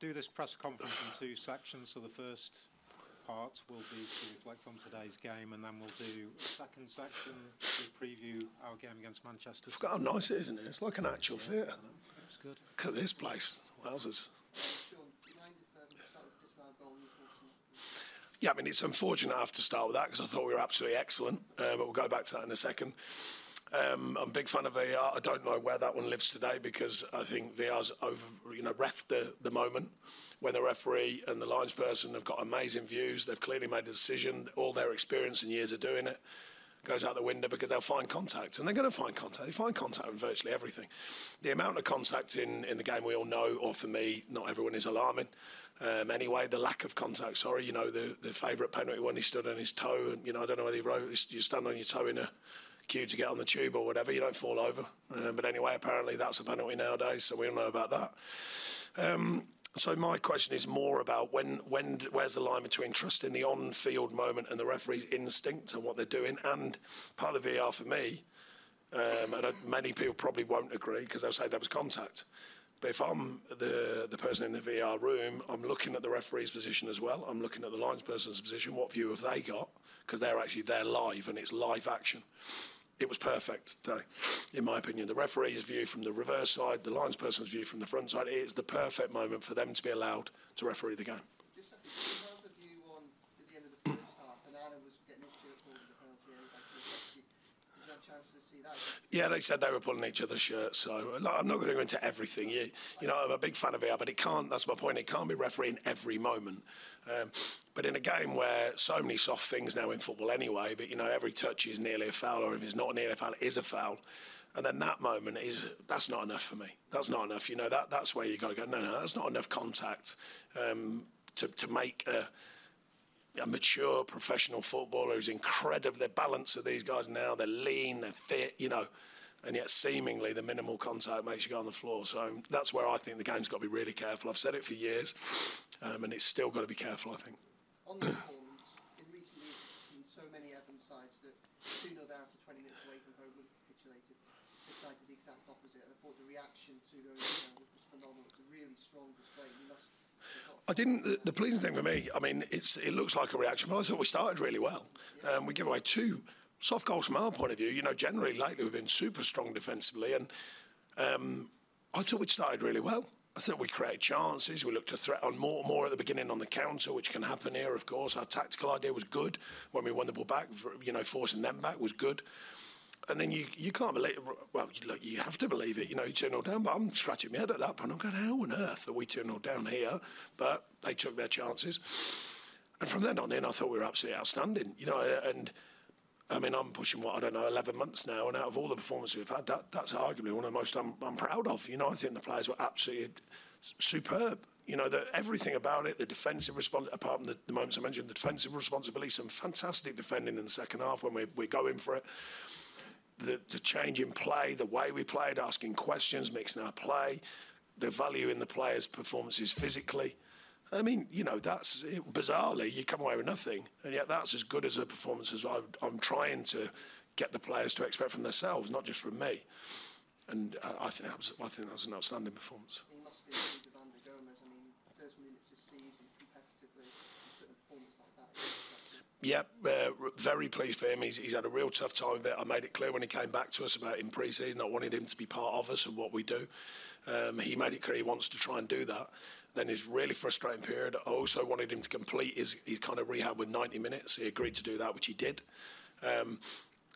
do this press conference in two sections. So the first part will be to reflect on today's game, and then we'll do a second section to preview our game against Manchester. Forgot how nice it is, isn't it? It's like an actual theatre. It's good. Look at this place. Wowzers. Yeah, I mean, it's unfortunate I have to start with that because I thought we were absolutely excellent, uh, but we'll go back to that in a second. Um, I'm a big fan of VAR. I don't know where that one lives today because I think VAR's over, you know, ref the, the moment when the referee and the lines person have got amazing views. They've clearly made a decision. All their experience and years of doing it goes out the window because they'll find contact, and they're going to find contact. They find contact in virtually everything. The amount of contact in, in the game we all know, or for me, not everyone is alarming. Um, anyway, the lack of contact. Sorry, you know the the favourite penalty when he stood on his toe, and you know I don't know whether he wrote you stand on your toe in a queue to get on the tube or whatever. You don't fall over. Um, but anyway, apparently that's a penalty nowadays, so we all know about that. Um, so my question is more about when, when, where's the line between trusting the on-field moment and the referee's instinct and what they're doing, and part of the VAR for me, um, and uh, many people probably won't agree because they'll say there was contact. But if I'm the the person in the VAR room, I'm looking at the referee's position as well. I'm looking at the linesperson's position. What view have they got? Because they're actually there live and it's live action. It was perfect today, in my opinion. The referee's view from the reverse side, the linesperson's view from the front side. It is the perfect moment for them to be allowed to referee the game. Just did you have the view on at the end of the first half, Onana was getting his shirt pulled in the penalty area back to the left. Did did you have a chance to see that? Yeah, they said they were pulling each other's shirts. So like, I'm not going to go into everything. You, you know, I'm a big fan of VAR, but it can't. That's my point. It can't be refereeing every moment. Um, but in a game where so many soft things now in football anyway, but you know, every touch is nearly a foul, or if it's not nearly a foul, it is a foul. And then that moment is that's not enough for me. That's not enough. You know, that that's where you got to go. No, no, that's not enough contact um, to to make a a mature professional footballer who's incredible. The balance of these guys now, they're lean, they're fit, you know, and yet seemingly the minimal contact makes you go on the floor. So that's where I think the game's got to be really careful. I've said it for years, um, and it's still got to be careful, I think. On the performance, in recent years, we've so many Everton sides that 2 0 down after 20 minutes away from home capitulated. Did the exact opposite, and I thought the reaction to those you was phenomenal. It was a really strong display. The top. I didn't. The, pleasing thing for me, I mean, it's it looks like a reaction, but I thought we started really well. Um, we give away two soft goals from our point of view. You know, generally lately we've been super strong defensively, and um, I thought we'd started really well. I thought we created chances. We looked to threat on more, more at the beginning on the counter, which can happen here, of course. Our tactical idea was good when we won the ball back. You know, forcing them back was good. And then you, you can't believe, well, you, look, you have to believe it. You know, you 2 0 down, but I'm scratching my head at that point. I'm going, how on earth are we 2 0 down here? But they took their chances. And from then on in, I thought we were absolutely outstanding. You know, and I mean, I'm pushing what I don't know, 11 months now, and out of all the performances we've had, that that's arguably one of the most I'm, I'm proud of. You know, I think the players were absolutely superb. You know, the, everything about it, the defensive response, apart from the, the moments I mentioned, the defensive responsibility, some fantastic defending in the second half when we, we're going for it. The, the change in play, the way we played, asking questions, mixing our play, the value in the players' performances physically. I mean, you know, that's it, bizarrely you come away with nothing, and yet that's as good as a performance as I, I'm trying to get the players to expect from themselves, not just from me. And uh, I think that was I think that was an outstanding performance. He must be agreed with André Gomes. I mean, first minutes this season, competitively, he's put a performance like that. Yep, uh, very pleased for him. He's, he's had a real tough time with it. I made it clear when he came back to us about in pre-season, I wanted him to be part of us and what we do. Um, he made it clear he wants to try and do that. Then his really frustrating period, I also wanted him to complete his, his kind of rehab with 90 minutes. He agreed to do that, which he did. Um,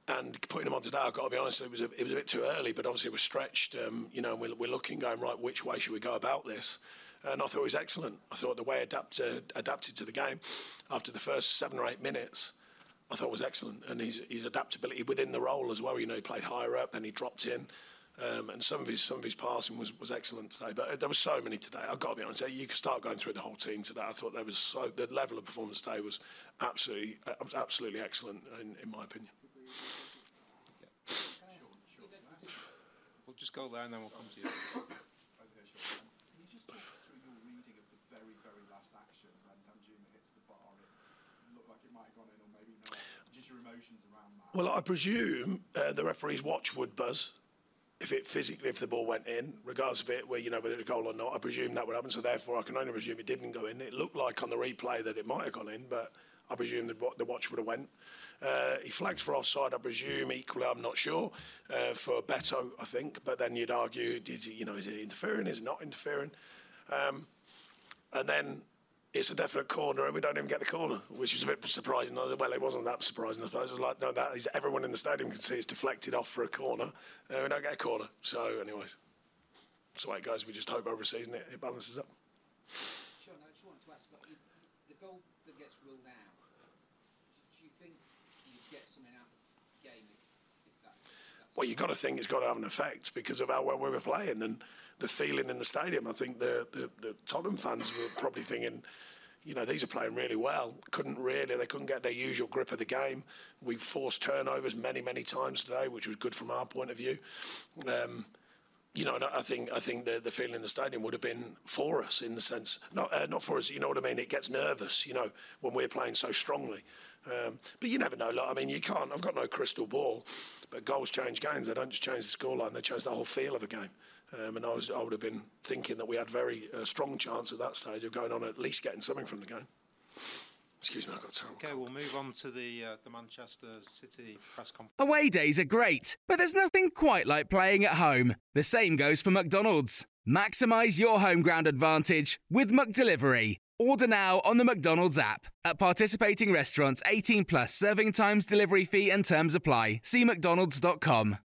and putting him on today, I've got to be honest, it was a, it was a bit too early, but obviously it was stretched. Um, you know, we're, we're looking, going, right, which way should we go about this? And I thought it was excellent. I thought the way he adapted, adapted to the game after the first seven or eight minutes, I thought was excellent. And his, his adaptability within the role as well, you know, he played higher up, then he dropped in. Um, and some of his some of his passing was, was excellent today, but there was so many today. I've got to be honest. You could start going through the whole team today. I thought there was so the level of performance today was absolutely absolutely excellent in, in my opinion. We'll just go there and then we'll come to you. Well, I presume uh, the referee's watch would buzz if it physically, if the ball went in, regardless of it, where you know whether it's a goal or not. I presume that would happen. So therefore, I can only presume it didn't go in. It looked like on the replay that it might have gone in, but I presume the, the watch would have went. Uh, he flags for offside, I presume. Equally, I'm not sure. Uh, for Beto, I think. But then you'd argue, is he, you know, is it interfering? Is it not interfering? Um, and then it's a definite corner, and we don't even get the corner, which was a bit surprising. Well, it wasn't that surprising, I suppose. It was like, no, that is everyone in the stadium can see it's deflected off for a corner. Uh, we don't get a corner. So, anyways, that's the way it goes. We just hope over a season it, it balances up. Sean, I just wanted to ask, like, the goal that gets ruled out, do you think you'd get something out of the game if, if. Well, you've got to think it's got to have an effect because of how well we were playing and the feeling in the stadium. I think the, the, the Tottenham fans were probably thinking, you know, these are playing really well. Couldn't really, they couldn't get their usual grip of the game. We forced turnovers many, many times today, which was good from our point of view. Um, you know, I think I think the, the feeling in the stadium would have been for us in the sense, not uh, not for us. You know what I mean? It gets nervous, you know, when we're playing so strongly. Um, but you never know. I mean, you can't. I've got no crystal ball, but goals change games. They don't just change the scoreline; they change the whole feel of a game. Um, and I was, I would have been thinking that we had very uh, strong chance at that stage of going on at least getting something from the game. Excuse me, I got terrible. Okay, we'll move on to the uh, the Manchester City press conference. Away days are great, but there's nothing quite like playing at home. The same goes for McDonald's. Maximise your home ground advantage with McDelivery. Order now on the McDonald's app. At participating restaurants, 18 plus serving times, delivery fee, and terms apply. See McDonald's.com.